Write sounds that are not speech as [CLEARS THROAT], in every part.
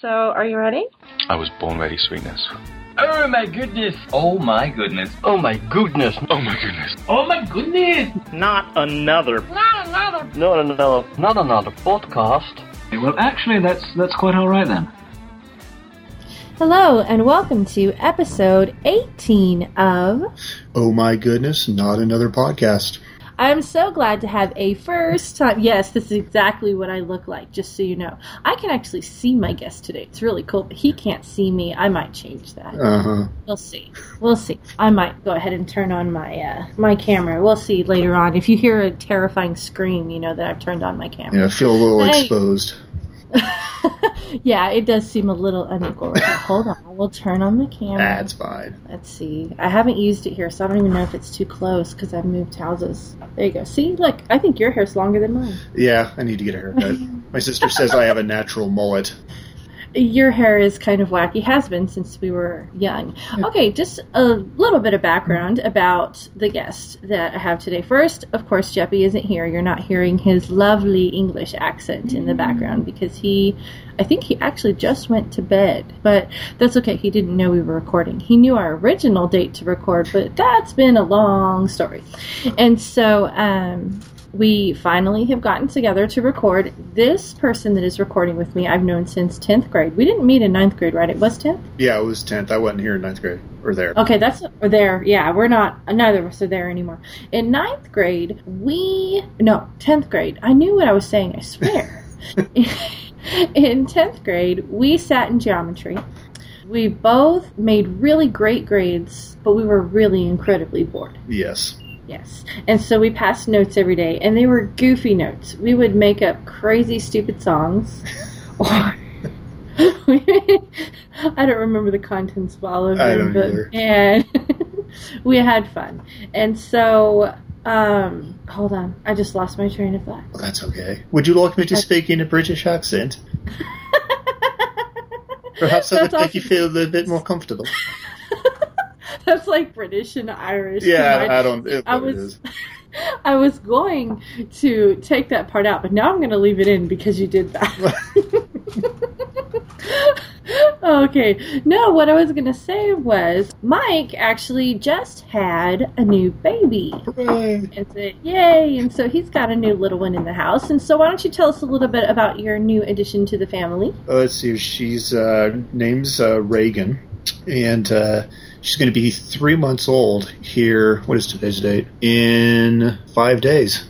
So, are you ready? I was born ready, sweetness. Oh my goodness. Oh my goodness. Oh my goodness. Oh my goodness. Oh my goodness. Not another. Not another. Not another. Not another podcast. Well, actually, that's that's quite all right then. Hello, and welcome to episode 18 of. Oh my goodness, not another podcast. I'm so glad to have a first time. Yes, this is exactly what I look like, just so you know. I can actually see my guest today. It's really cool, but he can't see me. I might change that. Uh huh. We'll see. We'll see. I might go ahead and turn on my uh, my camera. We'll see later on. If you hear a terrifying scream, you know that I've turned on my camera. Yeah, I feel a little Hey. exposed. [LAUGHS] yeah, it does seem a little unequal. right. [COUGHS] Hold on, we'll turn on the camera. That's fine. Let's see. I haven't used it here, so I don't even know if it's too close because I've moved houses. There you go. See, look, I think your hair's longer than mine. Yeah, I need to get a haircut. [LAUGHS] My sister says I have a natural mullet. Your hair is kind of wacky, has been since we were young. Okay, just a little bit of background about the guest that I have today. First, of course, Jeppy isn't here. You're not hearing his lovely English accent in the background because he, I think he actually just went to bed. But that's okay. He didn't know we were recording. He knew our original date to record, but that's been a long story. And so, um, we finally have gotten together to record. This person that is recording with me, I've known since 10th grade. We didn't meet in 9th grade, right? It was 10th? Yeah, it was 10th. I wasn't here in 9th grade. Or there. Okay, that's or there. Yeah, we're not. Neither of us are there anymore. In ninth grade, we no tenth grade. I knew what I was saying. I swear. [LAUGHS] in tenth grade, we sat in geometry. We both made really great grades, but we were really incredibly bored. Yes. Yes. And so we passed notes every day, and they were goofy notes. We would make up crazy, stupid songs. Or. [LAUGHS] I don't remember the contents of all of I them, don't but either. and [LAUGHS] we had fun. And so, um, hold on, I just lost my train of thought. Well, that's okay. Would you like me to speak in a British accent? [LAUGHS] Perhaps that would make you feel a little bit more comfortable. That's like British and Irish. Yeah, combined. I don't. It, I was- [LAUGHS] I was going to take that part out, but now I'm going to leave it in because you did that. [LAUGHS] [LAUGHS] okay. No, what I was going to say was Mike actually just had a new baby. Hooray. And so, yay! And so he's got a new little one in the house. And so, why don't you tell us a little bit about your new addition to the family? Uh, let's see. She's uh, name's uh, Reagan, and uh, she's going to be three months old here. What is today's date? In five days.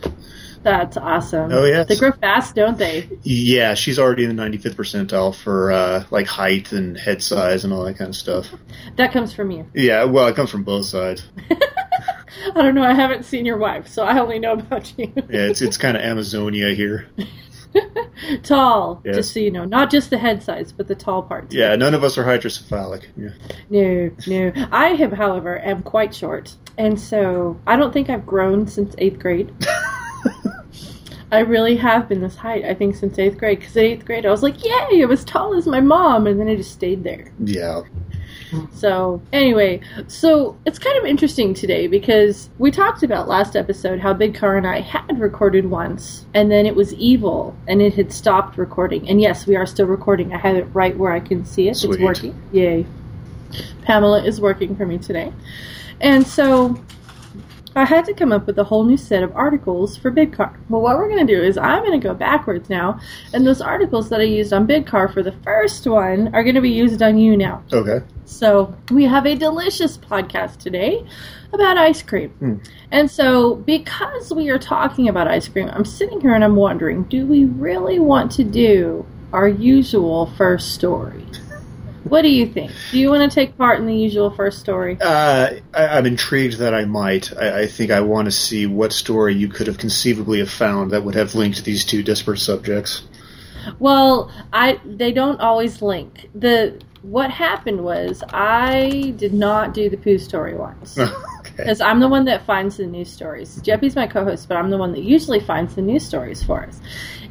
That's awesome. Oh, yeah, They grow fast, don't they? Yeah, she's already in the 95th percentile for uh, like height and head size and all that kind of stuff. That comes from you. Yeah, well, it comes from both sides. [LAUGHS] I don't know. I haven't seen your wife, so I only know about you. Yeah, it's it's kind of Amazonia here. [LAUGHS] [LAUGHS] tall, Yes. just so you know. Not just the head size, but the tall parts. Yeah, none of us are hydrocephalic. Yeah. No, no. I have, however, am quite short. And so I don't think I've grown since eighth grade. [LAUGHS] I really have been this height, I think, since eighth grade. Because in eighth grade, I was like, yay, I'm as tall as my mom. And then I just stayed there. Yeah. So, anyway, so it's kind of interesting today because we talked about last episode how Big Car and I had recorded once, and then it was evil, and it had stopped recording. And yes, we are still recording. I have it right where I can see it. Sweet. It's working. Yay. Pamela is working for me today. And so I had to come up with a whole new set of articles for BidCar. Well, what we're going to do is I'm going to go backwards now, and those articles that I used on BidCar for the first one are going to be used on you now. Okay. So, we have a delicious podcast today about ice cream. Hmm. And so, because we are talking about ice cream, I'm sitting here and I'm wondering do we really want to do our usual first story? What do you think? Do you want to take part in the usual first story? Uh, I, I'm intrigued that I might. I, I think I want to see what story you could have conceivably have found that would have linked these two disparate subjects. Well, I they don't always link. The what happened was I did not do the poo story once. [LAUGHS] Because I'm the one that finds the news stories. Jeppy's my co-host, but I'm the one that usually finds the news stories for us.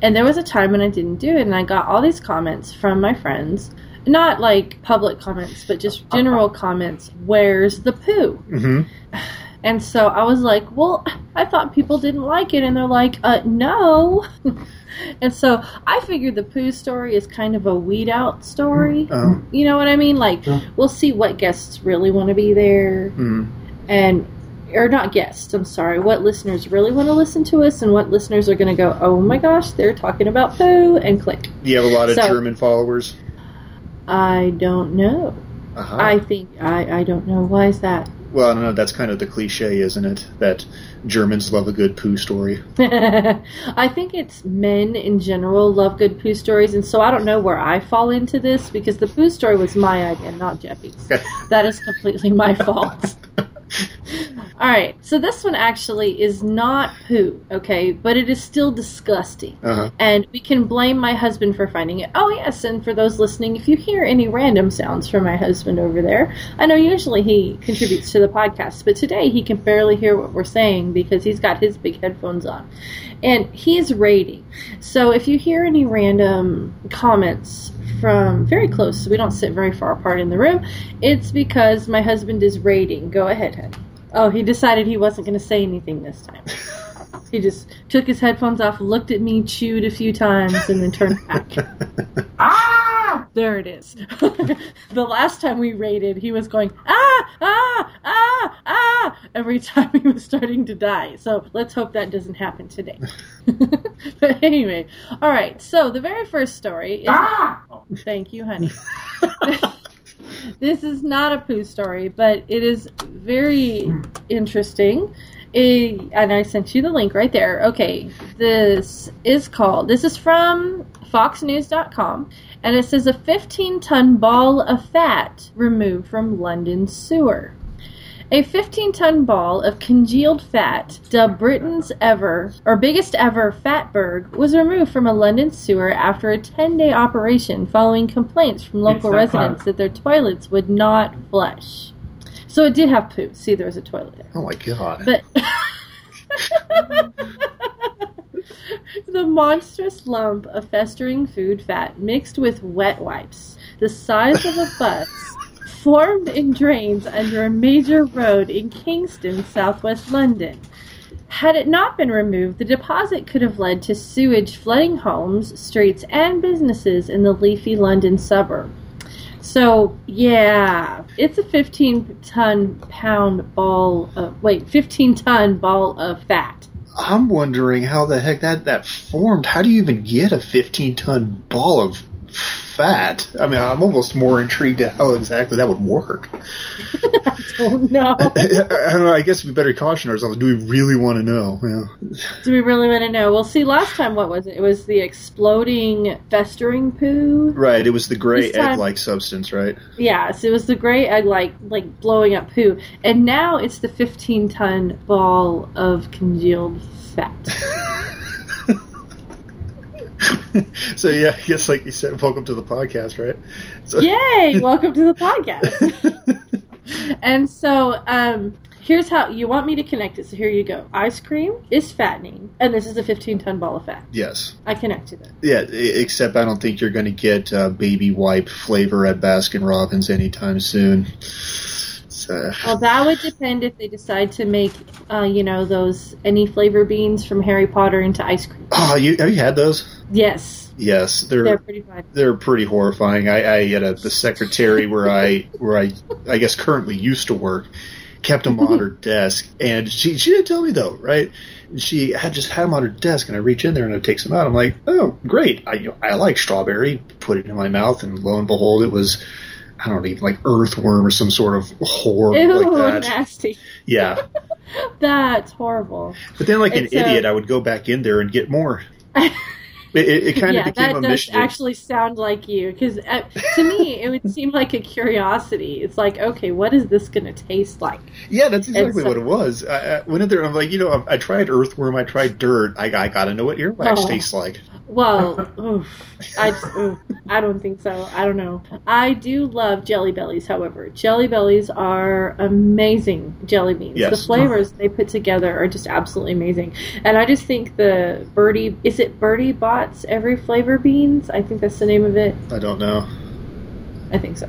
And there was a time when I didn't do it, and I got all these comments from my friends. Not like public comments, but just general comments. Where's the poo? hmm And so I was like, well, I thought people didn't like it. And they're like, uh, no. [LAUGHS] and so I figured the poo story is kind of a weed out story. Oh. You know what I mean? Like, Yeah. we'll see what guests really want to be there. Mm. And, or not guests, I'm sorry, what listeners really want to listen to us and what listeners are going to go, oh my gosh, they're talking about poo and click. You have a lot of So- German followers. I don't know. Uh-huh. I think, I, I don't know. Why is that? well, I don't know. That's kind of the cliche, isn't it? That Germans love a good poo story. [LAUGHS] I think it's men in general love good poo stories, and so I don't know where I fall into this because the poo story was my idea, not Jeffy's. [LAUGHS] that is completely my fault. [LAUGHS] All right, so this one actually is not poo, okay, but it is still disgusting. Uh-huh. And we can blame my husband for finding it. Oh, yes, and for those listening, if you hear any random sounds from my husband over there, I know usually he contributes to the podcast, but today he can barely hear what we're saying because he's got his big headphones on. And he's rating. So if you hear any random comments from very close, so we don't sit very far apart in the room, it's because my husband is rating. Go ahead, honey. Oh, he decided he wasn't going to say anything this time. [LAUGHS] He just took his headphones off, looked at me, chewed a few times, and then turned back. [LAUGHS] ah! There it is. [LAUGHS] the last time we raided, he was going, ah, ah, ah, ah, every time he was starting to die. So let's hope that doesn't happen today. but anyway, all right. So the very first story is. Thank you, honey. This is not a poo story, but it is very interesting. And I sent you the link right there. Okay, this is called, this is from foxnews.com, and it says a 15 ton ball of fat removed from London sewer. A 15 ton ball of congealed fat, dubbed Britain's ever, or biggest ever fatberg, was removed from a London sewer after a 10 day operation following complaints from local that residents that their toilets would not flush. So it did have poo. See, there was a toilet there. Oh my god. But [LAUGHS] the monstrous lump of festering food fat mixed with wet wipes, the size of a bus, formed in drains under a major road in Kingston, southwest London. Had it not been removed, the deposit could have led to sewage flooding homes, streets, and businesses in the leafy London suburb. So, yeah, it's a 15 ton pound ball of, wait, 15 ton ball of fat. I'm wondering how the heck that that formed. How do you even get a 15 ton ball of fat? I mean, I'm almost more intrigued at how exactly that would work. Oh [LAUGHS] no. I, I don't know. I guess we better caution ourselves. Do we really want to know? Yeah. Do we really want to know? Well, see, last time, what was it? It was the exploding, festering poo. Right. It was the gray time- egg-like substance, right? Yes, it was the gray egg, like like blowing up poo, and now it's the 15 ton ball of congealed fat. [LAUGHS] [LAUGHS] so yeah, I guess like you said, welcome to the podcast, right? So, Yay! [LAUGHS] Welcome to the podcast. [LAUGHS] and so, um, here's how you want me to connect it. So here you go. Ice cream is fattening, and this is a 15 ton ball of fat. Yes. I connected it. Yeah. Except I don't think you're going to get uh, baby wipe flavor at Baskin Robbins anytime soon. So, Well, that would depend if they decide to make, uh, you know, those any flavor beans from Harry Potter into ice cream. oh, you have you had those? Yes, Yes, they're they're pretty they're pretty horrifying. I, I had a the secretary where I where I I guess currently used to work kept them on her [LAUGHS] desk, and she she didn't tell me though, right? She had just had them on her desk, and I reach in there and I take some out. I'm like, oh, great! I you know, I like strawberry. Put it in my mouth, and lo and behold, it was. I don't even like earthworm or some sort of horror like that. nasty. Yeah, [LAUGHS] That's horrible. but then like an It's, uh, idiot, I would go back in there and get more. It, it, it kind of [LAUGHS] became that a does mission. actually sound like you. Because uh, to me, it would seem like a curiosity. It's like, okay, what is this going to taste like? Yeah, that's exactly so- what it was. I, I went in there. I'm like, you know, I, I tried earthworm, I tried dirt. I, I got to know what earwax Oh. tastes like. Well, oof, I, oof, I don't think so. I don't know. I do love Jelly Bellies, however. Jelly Bellies are amazing jelly beans. Yes. The flavors they put together are just absolutely amazing. And I just think the Bertie, is it Bertie Bott's Every Flavor Beans? I think that's the name of it. I don't know. I think so.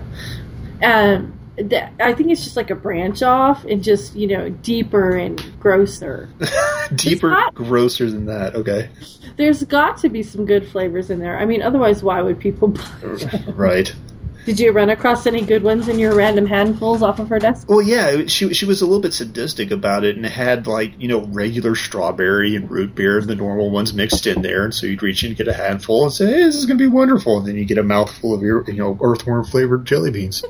Um, that, I think it's just like a branch off and just you know deeper and grosser. [LAUGHS] Deeper, not- grosser than that. Okay, There's got to be some good flavors in there. I mean, otherwise, why would people? Buy? [LAUGHS] Right. Did you run across any good ones in your random handfuls off of her desk? Well, yeah, she she was a little bit sadistic about it, and had like you know regular strawberry and root beer, and the normal ones mixed in there, and so you'd reach in and get a handful and say, "Hey, this is gonna be wonderful," and then you get a mouthful of your you know earthworm flavored jelly beans.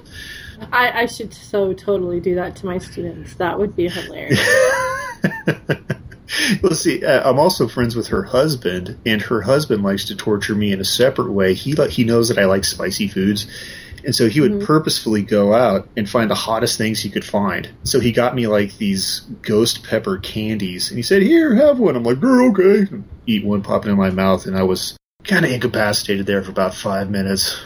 I, I should so totally do that to my students. That would be hilarious. [LAUGHS] Let's see. Uh, I'm also friends with her husband, and her husband likes to torture me in a separate way. He he knows that I like spicy foods, and so he would purposefully go out and find the hottest things he could find. So he got me like these ghost pepper candies, and he said, "Here, have one." I'm like, "Girl, okay." Eat one, pop it in my mouth, and I was kind of incapacitated there for about five minutes.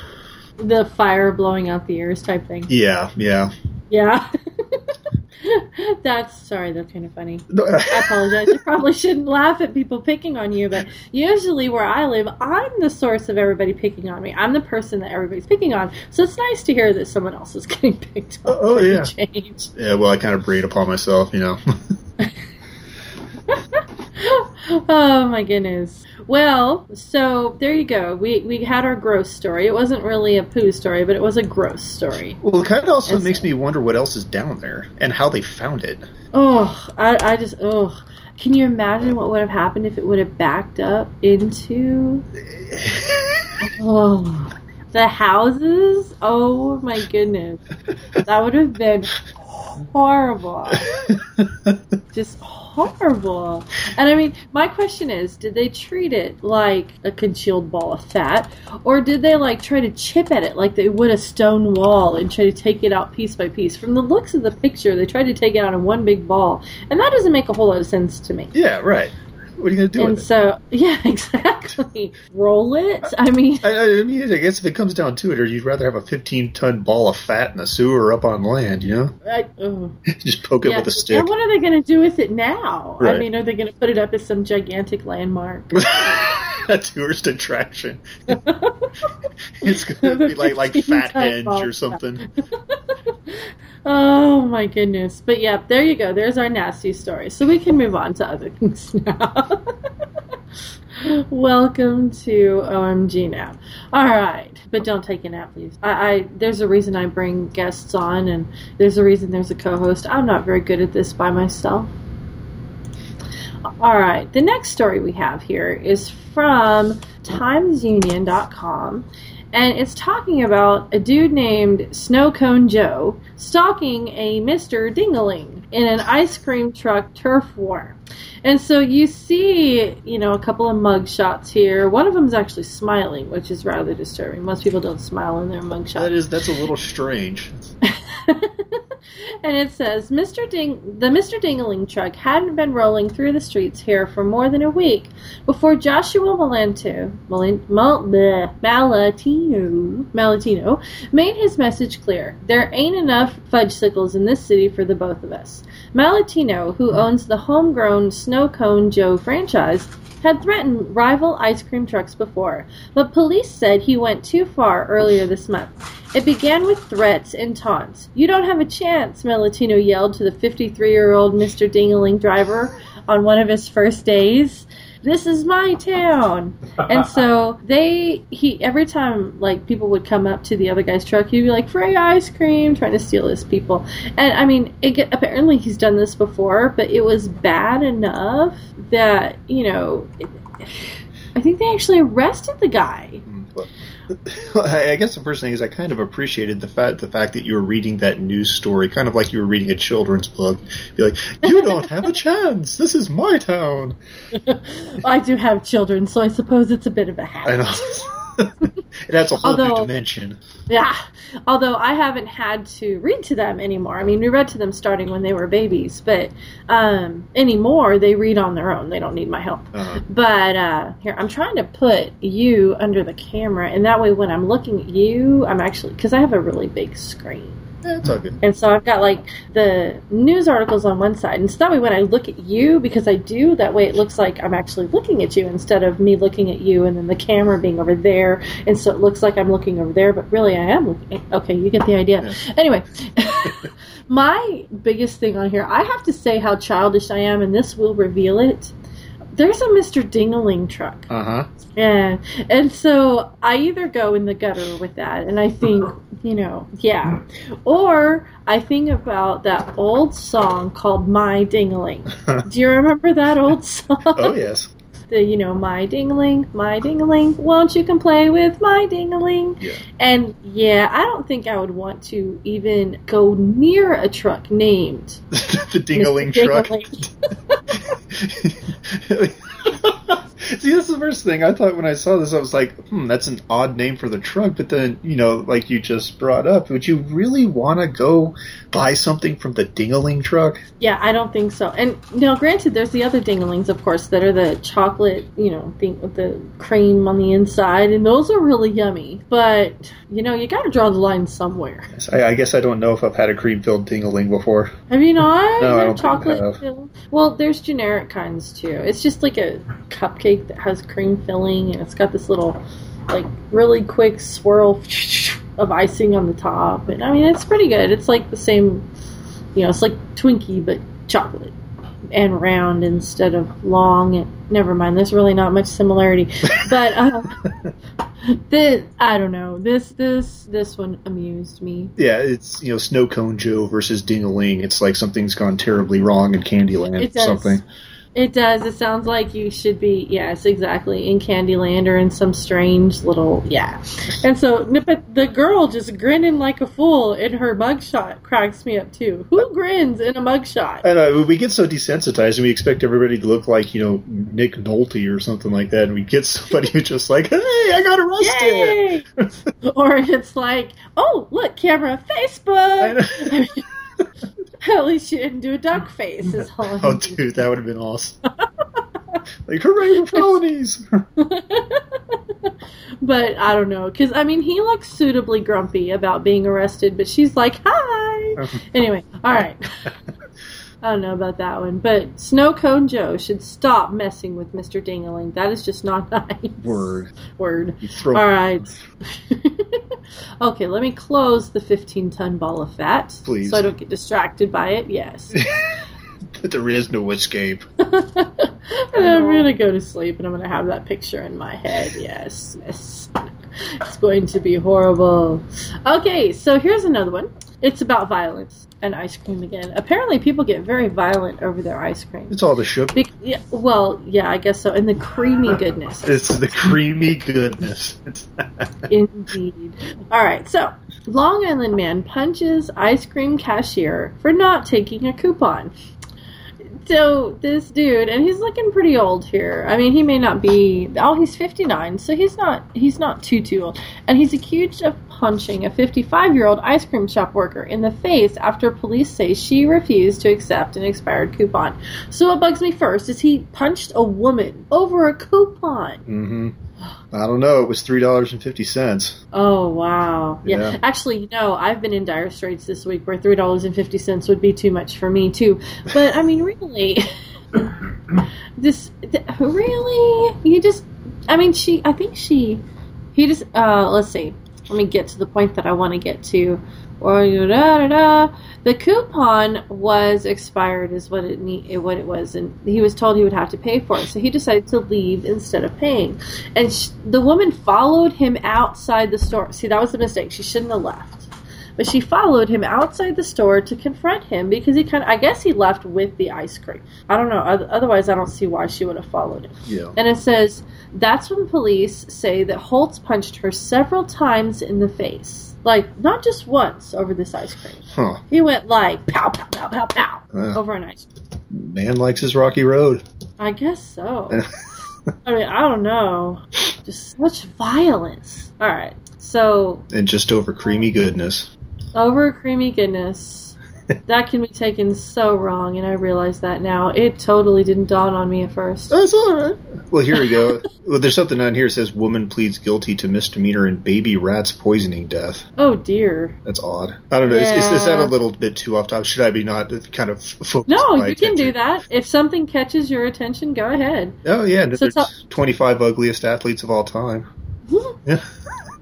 The fire blowing out the ears type thing. Yeah, yeah. Yeah. [LAUGHS] that's sorry. That's kind of funny. [LAUGHS] I apologize. I probably shouldn't laugh at people picking on you, but usually where I live, I'm the source of everybody picking on me. I'm the person that everybody's picking on. So it's nice to hear that someone else is [LAUGHS] getting picked on. Oh, oh a yeah. Change. yeah, well, I kind of breed upon myself, you know. oh my goodness. Well, so there you go. We we had our gross story. It wasn't really a poo story, but it was a gross story. well, it kind of also makes me wonder what else is down there and how they found it. Oh, I, I just oh. Can you imagine what would have happened if it would have backed up into [LAUGHS] oh the houses? Oh my goodness, that would have been horrible. [LAUGHS] Just horrible. And I mean, my question is, did they treat it like a congealed ball of fat, or did they like try to chip at it like they would a stone wall and try to take it out piece by piece? From the looks of the picture, they tried to take it out in one big ball, and that doesn't make a whole lot of sense to me. Yeah, right. What are you going to do and with it? so, [LAUGHS] yeah, exactly. Roll it. I mean, I, I mean, I guess if it comes down to it, or you'd rather have a 15 ton ball of fat in the sewer up on land, you know? I, oh. [LAUGHS] Just poke it with a stick. And what are they going to do with it now? I mean, are they going to put it up as some gigantic landmark? [LAUGHS] a tourist attraction. it's going to be like like 15 Fat ton Henge ball or something. Oh my goodness. But yeah, there you go. There's our nasty story. So we can move on to other [LAUGHS] things now. [LAUGHS] Welcome to OMG now. All right, but don't take a nap, please. I, I there's a reason I bring guests on, and there's a reason there's a co-host. I'm not very good at this by myself. All right, the next story we have here is from TimesUnion.com, and it's talking about a dude named Snow Cone Joe stalking a Mr. Dingaling in an ice cream truck turf war. And so you see, you know, a couple of mug shots here. One of them's actually smiling, which is rather disturbing. Most people don't smile in their mug shots. That is that's a little strange. [LAUGHS] [LAUGHS] and it says Mr. Ding the Mr. Dingaling truck hadn't been rolling through the streets here for more than a week before Joshua Malento, Malatino, Malatino made his message clear. There ain't enough fudgesicles in this city for the both of us. Malatino, who owns the homegrown Snow Cone Joe franchise, had threatened rival ice cream trucks before, but police said he went too far earlier this month. It began with threats and taunts. You don't have a chance, Melatino yelled to the 53 year old Mr. Dingaling driver on one of his first days. This is my town. And [LAUGHS] so they, he, every time like people would come up to the other guy's truck, he'd be like, free ice cream, trying to steal his people. And I mean, it, get- apparently he's done this before, but it was bad enough that, you know, it, I think they actually arrested the guy. Mm, [LAUGHS] I guess the first thing is I kind of appreciated the fact the fact that you were reading that news story, kind of like you were reading a children's book. Be like, you don't have a [LAUGHS] chance. This is my town. [LAUGHS] I do have children, so I suppose it's a bit of a habit. I know. it adds a whole new dimension. Yeah. Although I haven't had to read to them anymore. I mean, we read to them starting when they were babies, but um, anymore they read on their own. They don't need my help. Uh, But uh, here, I'm trying to put you under the camera, and that way when I'm looking at you, I'm actually because I have a really big screen. That's all good. And so I've got like the news articles on one side. And so that way when I look at you, because I do, that way it looks like I'm actually looking at you instead of me looking at you and then the camera being over there. And so it looks like I'm looking over there, but really I am looking. Okay, you get the idea. Anyway, [LAUGHS] my biggest thing on here, I have to say how childish I am, and this will reveal it. There's a Mr. Dingaling truck. Uh huh. Yeah. And so I either go in the gutter with that and I think, [LAUGHS] you know, yeah. Or I think about that old song called My Dingling. [LAUGHS] Do you remember that old [LAUGHS] song? Oh yes. The, you know, My Dingling, My Dingling, won't you come play with My Dingling? Yeah. And yeah, I don't think I would want to even go near a truck named the Dingaling Mr. truck. See, that's the first thing I thought when I saw this. I was like, "Hmm, that's an odd name for the truck." But then, you know, like you just brought up, would you really want to go buy something from the Dingaling truck? Yeah, I don't think so. And now, granted, there's the other Dingalings, of course, that are the chocolate, you know, thing with the cream on the inside, and those are really yummy. But you know, you got to draw the line somewhere. I, I guess I don't know if I've had a cream-filled Dingaling before. Have you not? No, I don't think I have. Well, there's generic kinds too. It's just like a cupcake that has cream filling, and it's got this little, like, really quick swirl [LAUGHS] of icing on the top. And I mean, it's pretty good. It's like the same, you know, it's like Twinkie but chocolate and round instead of long. And never mind, there's really not much similarity. [LAUGHS] But uh, the I don't know. This this this one amused me. Yeah, it's you know Snow Cone Joe versus Dingaling. It's like something's gone terribly wrong in Candyland. It does. Something. It does. It sounds like you should be, yes, exactly, in Candyland or in some strange little, yeah. And so, but the girl just grinning like a fool in her mugshot cracks me up too. Who grins in a mugshot? I know we get so desensitized, and we expect everybody to look like you know Nick Nolte or something like that, and we get somebody who's [LAUGHS] just like, "Hey, I got arrested." [LAUGHS] Or it's like, oh, look, camera, I Facebook. [LAUGHS] [LAUGHS] At least you didn't do a duck face. Is [LAUGHS] all oh, dude, that would have been awesome. [LAUGHS] like, hooray for felonies! But I don't know, because I mean, he looks suitably grumpy about being arrested, but she's like, "Hi." anyway, all right. I don't know about that one, but Snow Cone Joe should stop messing with Mr. Dingaling. That is just not [LAUGHS] nice. Word. Word. All right. [LAUGHS] okay, let me close the 15 ton ball of fat. Please. So I don't get distracted by it. Yes. [LAUGHS] there is no escape. I'm going to oh. go to sleep and I'm going to have that picture in my head. Yes. Yes. It's going to be horrible. Okay, so here's another one. It's about violence and ice cream again. Apparently, people get very violent over their ice cream. It's all the sugar. Be- yeah, well, yeah, I guess so. And the creamy goodness. [LAUGHS] It's the creamy goodness. [LAUGHS] Indeed. All right, so Long Island man punches ice cream cashier for not taking a coupon. So this dude, and he's looking pretty old here. I mean, he may not be. Oh, he's fifty nine, so he's not. He's not too too old. And he's accused of punching a fifty five year old ice cream shop worker in the face after police say she refused to accept an expired coupon. So what bugs me first is he punched a woman over a coupon. Mm-hmm. I don't know. It was three dollars and fifty cents. Oh wow! Yeah. Yeah. actually, you know, I've been in dire straits this week where three dollars and fifty cents would be too much for me too. But I mean, really, [LAUGHS] this th- really, you just, I mean, she, I think she, he just, uh, let's see, let me get to the point that I want to get to. Oh, or da, da, da. The coupon was expired, is what it ne- eh, what it was, and he was told he would have to pay for it. So he decided to leave instead of paying. And sh- the woman followed him outside the store. See, that was the mistake. She shouldn't have left. But she followed him outside the store to confront him because he kind of, I guess he left with the ice cream. I don't know. Otherwise, I don't see why she would have followed him. Yeah. And it says that's when police say that Holtz punched her several times in the face. Like, not just once over this ice cream. Huh. He went like pow, pow, pow, pow, pow Wow. over an ice cream. Man likes his rocky road. I guess so. [LAUGHS] I mean, I don't know. Just such violence. All right. So, and just over creamy goodness. Over creamy goodness. [LAUGHS] that can be taken so wrong, and I realize that now. It totally didn't dawn on me at first. That's all right. Well, here we go. [LAUGHS] well, there's something on here that says woman pleads guilty to misdemeanor and baby rats poisoning death. Oh dear. That's odd. I don't know. Is, is, is that a little bit too off topic? Should I be not kind of focused? No, my you can do that. If something catches your attention, go ahead. Oh yeah, So there's tell- 25 ugliest athletes of all time. [LAUGHS] Yeah.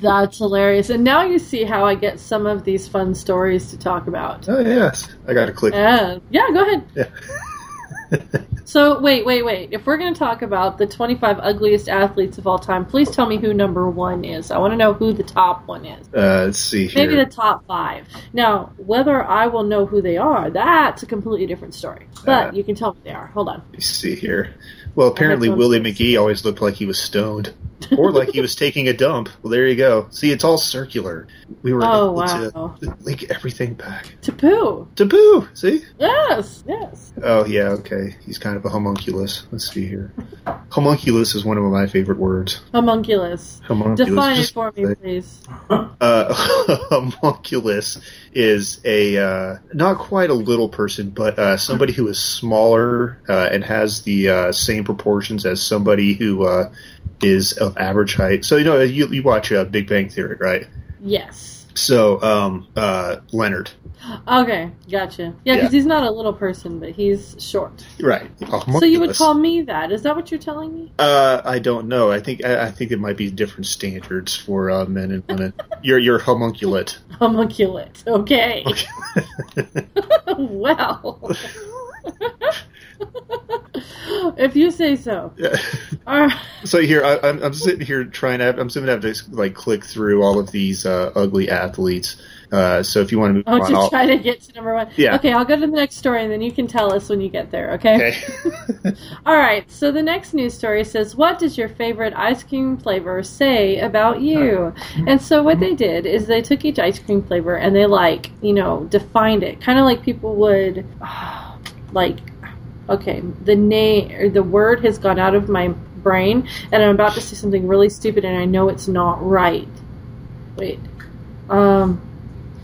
That's hilarious. And now you see how I get some of these fun stories to talk about. Oh yes, I got to click. Yeah, yeah go ahead. Yeah. [LAUGHS] So, wait, wait, wait. If we're going to talk about the 25 ugliest athletes of all time, please tell me who number one is. I want to know who the top one is. Uh, let's see here. Maybe the top five. Now, whether I will know who they are, that's a completely different story. But Uh. you can tell me they are. Hold on. Let me see here. Well, apparently Willie. McGee always looked like he was stoned, or like he was taking a dump. Well, there you go. See, it's all circular. We were Oh, able wow. to link everything back. Tapu. Taboo. See? Yes, yes. Oh yeah, okay. He's kind of a homunculus. Let's see here. Homunculus is one of my favorite words. Homunculus. Homunculus. Define it for me, please. [LAUGHS] Uh, [LAUGHS] homunculus is a uh, not quite a little person, but uh, somebody who is smaller uh, and has the uh, same proportions as somebody who uh, is of average height. So you know you, you watch uh, Big Bang Theory, right? Yes. So um, uh, Leonard, Okay, gotcha. Yeah, because Yeah. he's not a little person, but he's short. right? So you would call me that? Is that what you're telling me? Uh, I don't know. I think I, I think it might be different standards for uh, men and women. [LAUGHS] you're you're homunculate. Homunculate. Okay. [LAUGHS] well. [LAUGHS] [LAUGHS] if you say so. Yeah. So here, I, I'm, I'm sitting here trying to. I'm sitting to have to like click through all of these uh, ugly athletes. Uh, so if you want to move Oh, on, I'll, try to get to number one. Yeah. Okay, I'll go to the next story, and then you can tell us when you get there. Okay. okay. [LAUGHS] All right. So the next news story says, "What does your favorite ice cream flavor say about you?" And so what they did is they took each ice cream flavor and they like you know defined it, kind of like people would, [SIGHS] like, okay, the name or the word has gone out of my brain, and I'm about to say something really stupid, and I know it's not right. Wait, um,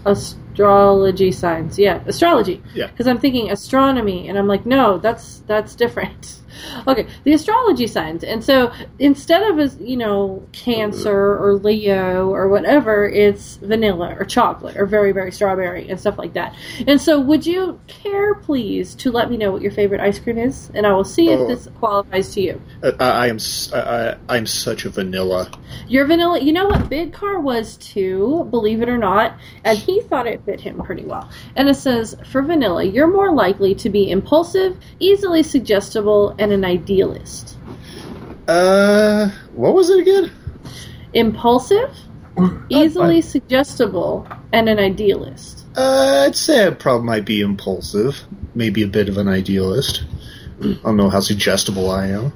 astrology signs. Yeah, astrology Yeah. because I'm thinking astronomy, and I'm like, no, that's that's different. [LAUGHS] Okay, the astrology signs, and so instead of as you know Cancer or Leo or whatever, it's vanilla or chocolate or very very strawberry and stuff like that. And so, would you care, please, to let me know what your favorite ice cream is, and I will see if Oh. this qualifies to you. Uh, I, I am I, I- I'm such a vanilla. Your vanilla, you know what Big Car was too, believe it or not, and he thought it fit him pretty well. And it says, for vanilla, you're more likely to be impulsive, easily suggestible, and an idealist. Uh, what was it again? Impulsive, [LAUGHS] easily suggestible, and an idealist. Uh, I'd say I probably might be impulsive, maybe a bit of an idealist. I don't know how suggestible I am.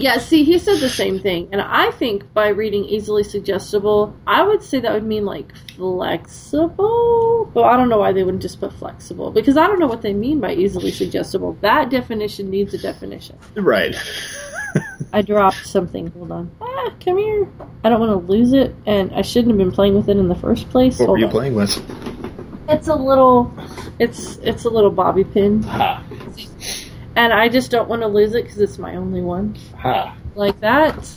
Yeah, see, he said the same thing, and I think by reading easily suggestible, I would say that would mean like flexible. But I don't know why they wouldn't just put flexible because I don't know what they mean by easily suggestible. That definition needs a definition. Right. I dropped something. Hold on. Ah, come here. I don't want to lose it, and I shouldn't have been playing with it in the first place. What were you on. playing with? It's a little. It's it's a little bobby pin, Ha. And I just don't want to lose it because it's my only one. Ha. like that.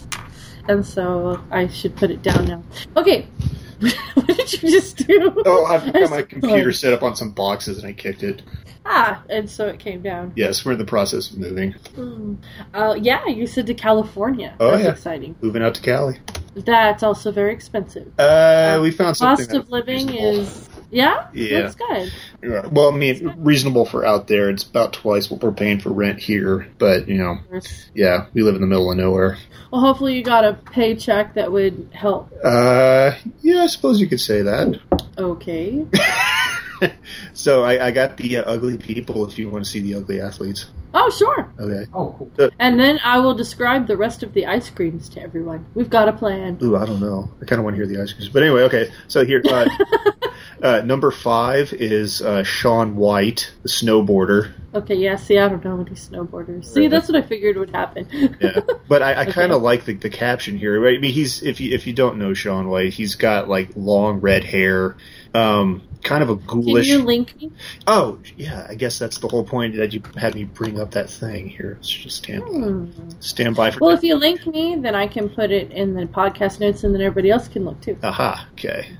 And so I should put it down now. Okay. [LAUGHS] what did you just do? Oh, I've got my computer set up on some boxes and I kicked it. Ah, and so it came down. Yes, we're in the process of moving. Hmm. Uh, yeah, you said to California. Oh, That's yeah. exciting. Moving out to Cali. That's also very expensive. Uh, we found something. Cost of living reasonable. is yeah, Yeah. that's good. Yeah, Well, I mean, reasonable for out there. It's about twice what we're paying for rent here. But you know, yeah, we live in the middle of nowhere. Well, hopefully you got a paycheck that would help. Uh, yeah, I suppose you could say that. Okay. [LAUGHS] so I, I got the uh, ugly people. If you want to see the ugly athletes, Oh, sure. okay. Oh, cool. And then I will describe the rest of the ice creams to everyone. We've got a plan. Ooh, I don't know. I kind of want to hear the ice creams. But anyway, okay. So here, uh, [LAUGHS] uh, number five is uh, Shaun White, the snowboarder. Okay, yeah, see, I don't know any snowboarders. See, that's what I figured would happen. Yeah, but I, I [LAUGHS] kind of like the, the caption here. I mean, he's if you if you don't know Shaun White, he's got like long red hair. Um, kind of a ghoulish. Can you link me? oh, yeah. I guess that's the whole point that you had me bring up that thing here. Let's just stand Hmm. stand by for. Well, if you link me, then I can put it in the podcast notes, and then everybody else can look too. Aha. Okay.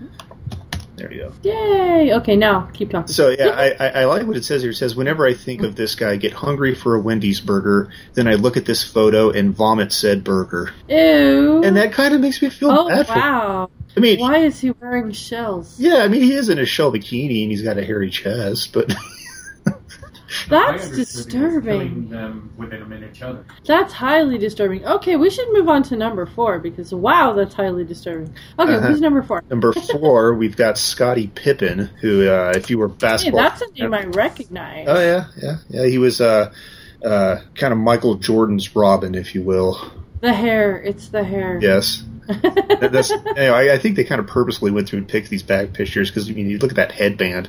There you go. Yay! Okay, now keep talking. So yeah, I, I, I like what it says here. It says, whenever I think of this guy, I get hungry for a Wendy's burger. Then I look at this photo and vomit said burger, Ew. and that kind of makes me feel oh bad for. him. wow! I mean, Why is he wearing shells? yeah, I mean, he is in a shell bikini and he's got a hairy chest, but [LAUGHS] That's I understood he was disturbing. Them within them in each other. That's highly disturbing. Okay, we should move on to number four because wow, that's highly disturbing. Okay, Uh-huh. who's number four? number [LAUGHS] four, we've got Scottie Pippen, who, uh, if you were Hey, basketball, that's a name I recognize. oh yeah, yeah, yeah, he was uh, uh, kind of Michael Jordan's Robin, if you will. The hair. It's the hair. Yes. [LAUGHS] That- That's, anyway, I, I think they kind of purposely went through and picked these back pictures because I mean, you look at that headband.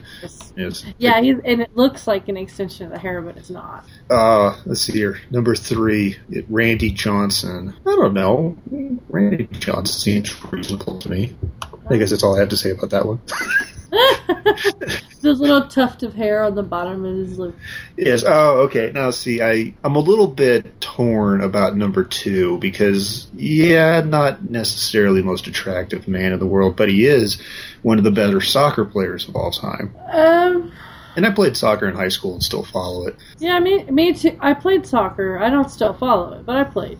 It's, yeah, he's, and it looks like an extension of the hair, but it's not. Uh, let's see here. Number three, it- Randy Johnson. I don't know. Randy Johnson seems reasonable to me. I guess that's all I have to say about that one. [LAUGHS] [LAUGHS] Those little tuft of hair on the bottom of his lip. yes. Oh, okay. Now, see, I I'm a little bit torn about number two because, yeah, not necessarily the most attractive man in the world, but he is one of the better soccer players of all time. Um, And I played soccer in high school and still follow it. yeah, me, me too. I played soccer. I don't still follow it, but I played.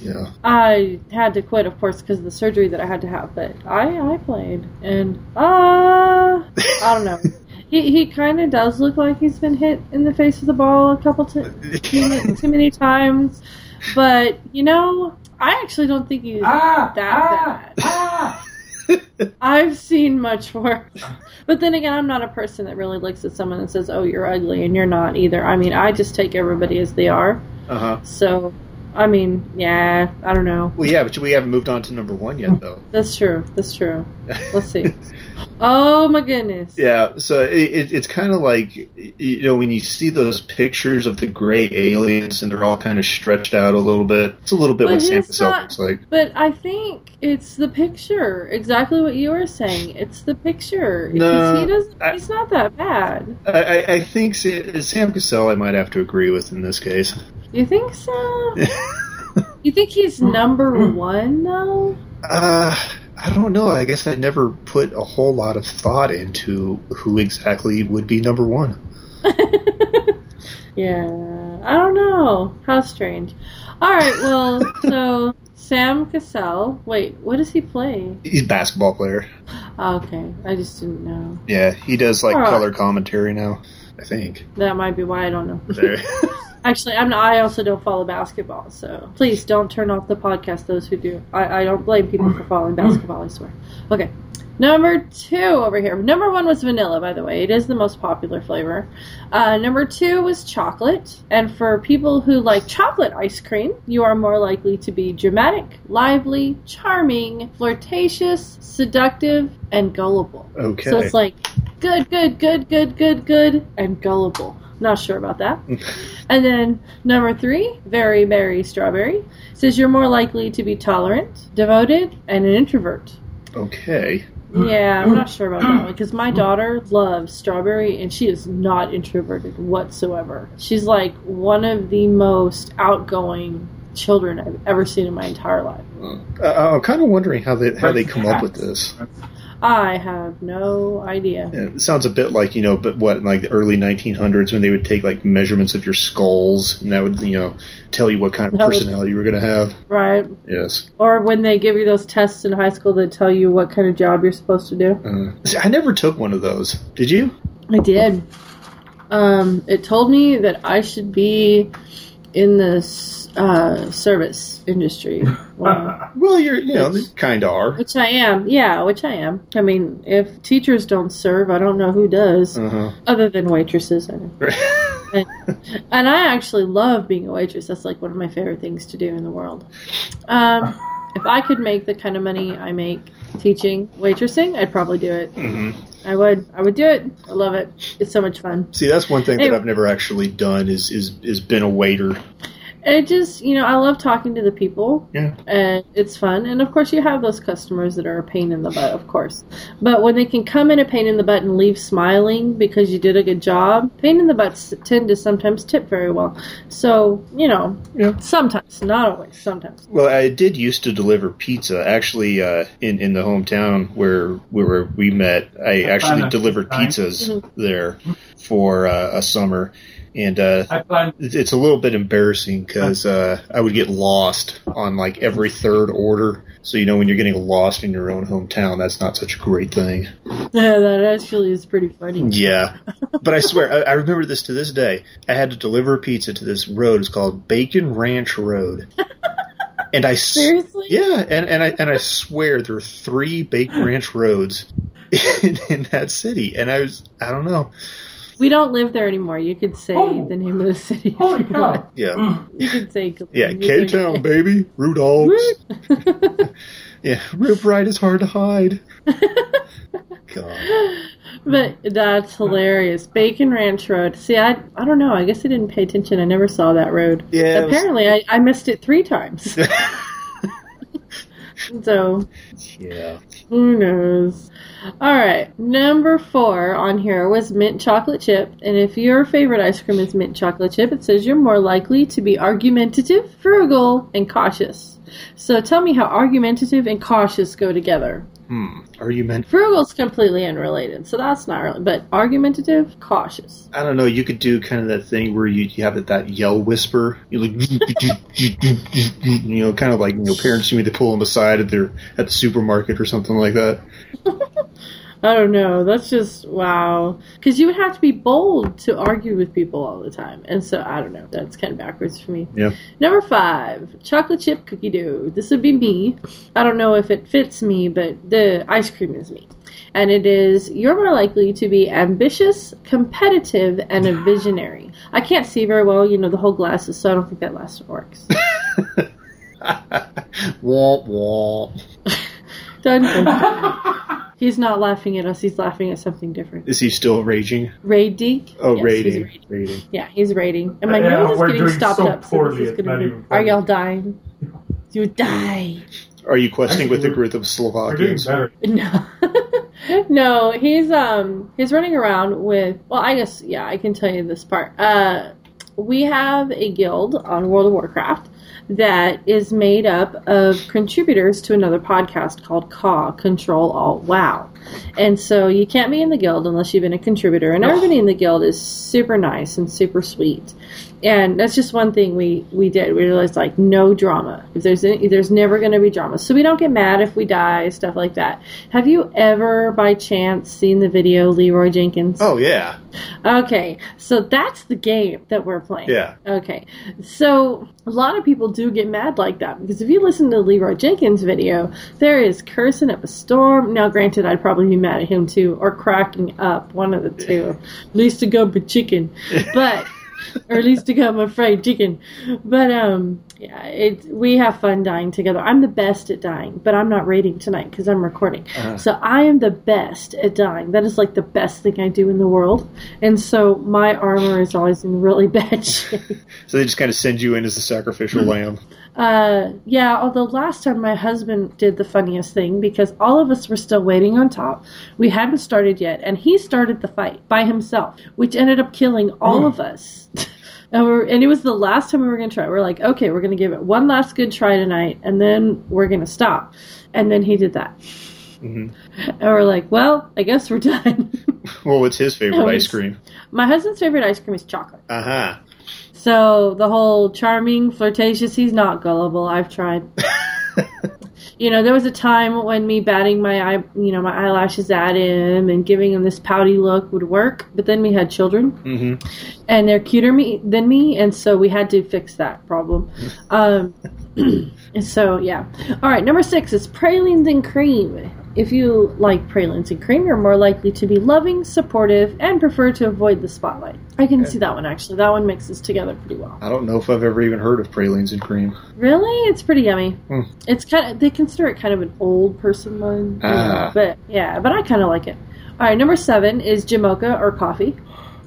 Yeah. I had to quit, of course, because of the surgery that I had to have. But I, I played, and uh, I don't know. [LAUGHS] he he kind of does look like he's been hit in the face with a ball a couple t- too, many, [LAUGHS] too many times. But you know, I actually don't think he's Ah! that ah, bad. ah! [LAUGHS] I've seen much worse. But then again, I'm not a person that really looks at someone and says, "Oh, you're ugly," and you're not either. I mean, I just take everybody as they are. Uh huh. So, I mean, yeah, I don't know. Well, yeah, but we haven't moved on to number one yet, though. [LAUGHS] That's true. That's true. [LAUGHS] Let's see. Oh my goodness. Yeah, so it, it, it's kind of like you know when you see those pictures of the gray aliens and they're all kind of stretched out a little bit. It's a little bit But what Sam not- looks like. But I think it's the picture. Exactly what you were saying. It's the picture. No, he doesn't. I- he's not that bad. I, I, I think Sam Cassell I might have to agree with in this case. You think so? you think he's number one though? Uh, I don't know. I guess I never put a whole lot of thought into who exactly would be number one. [LAUGHS] Yeah, I don't know. How strange. All right, well, so Sam Cassell. Wait, what does he play? He's a basketball player. Oh, okay, I just didn't know. Yeah, he does like color commentary now. I think. That might be why I don't know. [LAUGHS] Actually, I'm not, I also don't follow basketball, so please don't turn off the podcast. Those who do, I, I don't blame people for following basketball. I swear. Okay, number two over here. Number one was vanilla, by the way. It is the most popular flavor. Uh, number two was chocolate, and for people who like chocolate ice cream, you are more likely to be dramatic, lively, charming, flirtatious, seductive, and gullible. okay. So it's like good, good, good, good, good, good, and gullible. Not sure about that. [LAUGHS] and then number three, very berry strawberry, says you're more likely to be tolerant, devoted, and an introvert. okay. Yeah, I'm not sure about that one because my daughter loves strawberry and she is not introverted whatsoever. She's like one of the most outgoing children I've ever seen in my entire life. Uh, I'm kind of wondering how they how they come up with this. I have no idea. Yeah, It sounds a bit like you know, but what like the early 1900s when they would take like measurements of your skulls and that would you know tell you what kind of That was- personality you were going to have. Right? Yes, Or when they give you those tests in high school that tell you what kind of job you're supposed to do. uh, see, I never took one of those. Did you? I did. Um, it told me that I should be in this uh, service industry, [LAUGHS] Wow. Well, you're you know kind of are. which I am. Yeah, which I am. I mean, if teachers don't serve, I don't know who does, Uh other than waitresses. I know. [LAUGHS] And, and I actually love being a waitress. That's like one of my favorite things to do in the world. Um, if I could make the kind of money I make teaching waitressing, I'd probably do it. hmm I would. I would do it. I love it. It's so much fun. See, that's one thing Hey. that I've never actually done is is is been a waiter. It just you know I love talking to the people. Yeah. and it's fun. And of course, you have those customers that are a pain in the butt, of course. But when they can come in a pain in the butt and leave smiling because you did a good job, pain in the butts tend to sometimes tip very well. So you know, Yeah. sometimes, not always, sometimes. Well, I did used to deliver pizza. Actually, uh, in in the hometown where where we met, I actually found delivered that. pizzas there for uh, a summer, and uh, I find it's a little bit embarrassing because uh, I would get lost on like every third order. So you know when you're getting lost in your own hometown, that's not such a great thing. Yeah, [LAUGHS] that actually is pretty funny. Yeah, [LAUGHS] but I swear I, I remember this to this day. I had to deliver a pizza to this road. It's called Bacon Ranch Road, [LAUGHS] and I Seriously? yeah, and and I and I swear there are three Bacon Ranch roads in, in that city, and I was I don't know. We don't live there anymore. You could say Oh. the name of the city. holy [LAUGHS] cow. Yeah, mm. You could say yeah, you K Town baby, Rudolph's. [LAUGHS] Yeah, Rip Ride is hard to hide. [LAUGHS] God. But that's hilarious. Bacon Ranch Road. See, I I don't know. I guess I didn't pay attention. I never saw that road. Yeah, it was- Apparently, I, I missed it three times. [LAUGHS] so Yeah. who knows? All right, number four on here was mint chocolate chip. And if your favorite ice cream is mint chocolate chip, it says you're more likely to be argumentative, frugal, and cautious. So tell me how argumentative and cautious go together. Hmm. Are you meant? Frugal's completely unrelated, so that's not really. But argumentative, cautious. I don't know. You could do kind of that thing where you, you have that, that yell whisper. You like, [LAUGHS] you know, kind of like you know, parents you need to pull them aside at their at the supermarket or something like that. [LAUGHS] I don't know. That's just wow. Because you would have to be bold to argue with people all the time, and so I don't know. That's kind of backwards for me. Yeah. Number five, chocolate chip cookie dough. This would be me. I don't know if it fits me, but the ice cream is me. And it is, you're more likely to be ambitious, competitive, and a visionary. I can't see very well, you know, the whole glasses, so I don't think that last one works. [LAUGHS] [LAUGHS] [LAUGHS] womp womp. Dun, dun, dun. He's not laughing at us, he's laughing at something different. Is he still raging? Rating? Oh, Yes, he's rating. rating. Rating. Yeah, he's rating. And my Yeah, nose is getting stopped so up, so this is gonna be. Are y'all dying? You would die. Are you questioning with the Actually, group of We're Slovakians? better. [LAUGHS] No, [LAUGHS] no, he's um he's running around with. Well, I guess yeah, I can tell you this part. Uh, we have a guild on World of Warcraft that is made up of contributors to another podcast called CAW Control Alt Wow, and so you can't be in the guild unless you've been a contributor. And everybody in the guild is super nice and super sweet. And that's just one thing we, we did. We realized like no drama. If there's any, there's never going to be drama, so we don't get mad if we die, stuff like that. Have you ever, by chance, seen the video Leeroy Jenkins? Oh yeah, Okay, so that's the game that we're playing. yeah. Okay, so a lot of people do get mad like that because if you listen to Leeroy Jenkins' video, there is cursing up a storm. Now, granted, I'd probably be mad at him too, or cracking up, one of the two. [LAUGHS] At least to go but chicken, but or at least to go my fried chicken. But um, yeah, it we have fun dying together. I'm the best at dying, but I'm not raiding tonight because I'm recording. So I am the best at dying. That is like the best thing I do in the world, and so my armor is always in really bad [LAUGHS] shape. So they just kind of send you in as the sacrificial [LAUGHS] lamb. Uh, yeah, although last time my husband did the funniest thing because all of us were still waiting on top. We hadn't started yet, and he started the fight by himself, which ended up killing all of us. [LAUGHS] and, we're, and it was the last time we were going to try. We're like, okay, we're going to give it one last good try tonight, and then we're going to stop. And then he did that. Mhm. [LAUGHS] And we're like, well, I guess we're [LAUGHS] done. Well, what's his favorite ice cream? my husband's favorite ice cream is chocolate. Uh huh. So the whole charming, flirtatious, he's not gullible. I've tried. [LAUGHS] you know, there was a time when me batting my eye, you know, my eyelashes at him and giving him this pouty look would work. But then we had children, Mm-hmm. and they're cuter me than me, and so we had to fix that problem. [LAUGHS] Um, [CLEARS THROAT] and so yeah. All right, number six is pralines and cream. If you like pralines and cream, you're more likely to be loving, supportive, and prefer to avoid the spotlight. I can see that one actually. That one mixes together pretty well. I don't know if I've ever even heard of pralines and cream. Really, it's pretty yummy. Hmm. It's kind of they consider it kind of an old person one, Ah. but yeah, but I kind of like it. All right, number seven is Jamocha or coffee.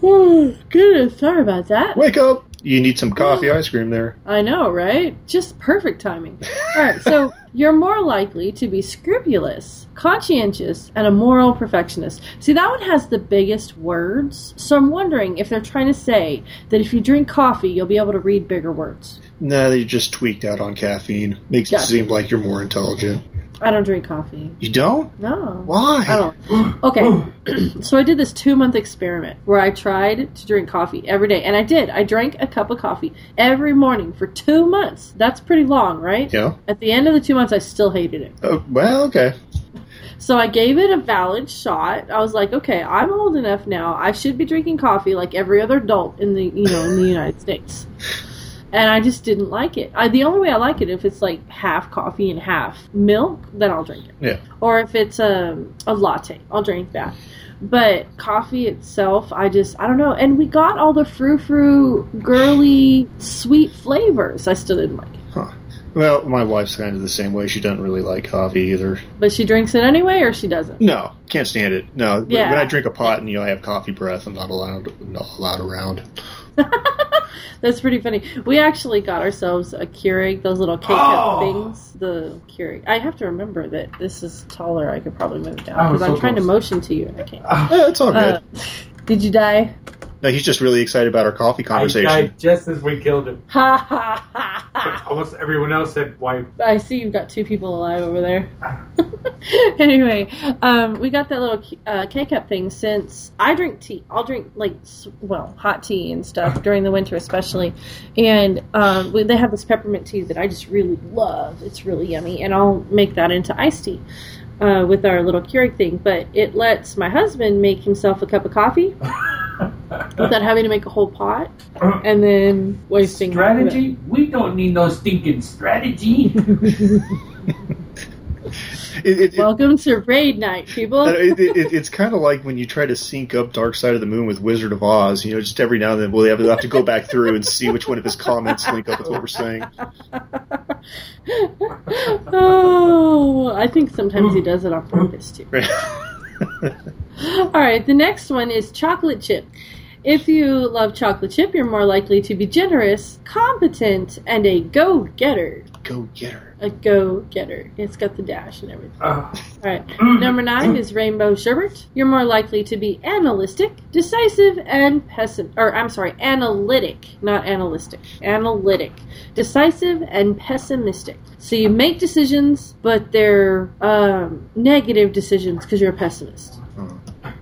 Oh goodness, sorry about that. Wake up! You need some coffee ice cream there. I know, right? Just perfect timing. All right, so [LAUGHS] you're more likely to be scrupulous, conscientious, and a moral perfectionist. See, that one has the biggest words, so I'm wondering if they're trying to say that if you drink coffee, you'll be able to read bigger words. No, they just tweaked out on caffeine. Makes Gotcha. it seem like you're more intelligent. I don't drink coffee. You don't? No. Why? I oh. don't. [GASPS] Okay, [CLEARS THROAT] so I did this two month experiment where I tried to drink coffee every day, and I did. I drank a cup of coffee every morning for two months. That's pretty long, right? Yeah. At the end of the two months, I still hated it. Oh, well, okay. So I gave it a valid shot. I was like, okay, I'm old enough now. I should be drinking coffee like every other adult in the you know in the [LAUGHS] United States. And I just didn't like it. I, the only way I like it if it's like half coffee and half milk, then I'll drink it. Yeah. Or if it's a, a latte, I'll drink that. But coffee itself, I just I don't know. And we got all the frou frou, girly, sweet flavors. I still didn't like it. Huh. Well, my wife's kind of the same way. She doesn't really like coffee either. But she drinks it anyway, or she doesn't. No, can't stand it. No, Yeah. when I drink a pot and you know I have coffee breath, I'm not allowed not allowed around. [LAUGHS] That's pretty funny. We actually got ourselves a Keurig, those little K-cup Oh! things. The Keurig. I have to remember that this is taller. I could probably move it down I was because I'm so trying to motion to you and I can't. [LAUGHS] Yeah, it's all good. Uh, did you die? no, he's just really excited about our coffee I conversation. died just as we killed him. Ha ha ha ha! Almost everyone else said, "Why?" I see you've got two people alive over there. [LAUGHS] anyway, um, we got that little uh, K-cup thing since I drink tea. I'll drink like well hot tea and stuff [LAUGHS] during the winter, especially. And um, we, they have this peppermint tea that I just really love. It's really yummy, and I'll make that into iced tea. Uh, with our little Keurig thing, but it lets my husband make himself a cup of coffee [LAUGHS] without having to make a whole pot uh, and then wasting half of it. Strategy? We don't need no stinking strategy. [LAUGHS] It, it, it, Welcome to raid night, people. it, it, it- it's kind of like when you try to sync up Dark Side of the Moon with Wizard of Oz. You know, just every now and then we'll have, have to go back through and see which one of his comments link up with what we're saying. [LAUGHS] oh, I think sometimes he does it on purpose too. [LAUGHS] [LAUGHS] All right, the next one is chocolate chip. If you love chocolate chip, you're more likely to be generous, competent, and a go getter. Go getter. A go getter. It's got the dash and everything. Uh, All right. Number nine is rainbow sherbet. You're more likely to be analytic, decisive, and pessim. Or I'm sorry, analytic, not analytic. Analytic, decisive, and pessimistic. So you make decisions, but they're um, negative decisions because you're a pessimist.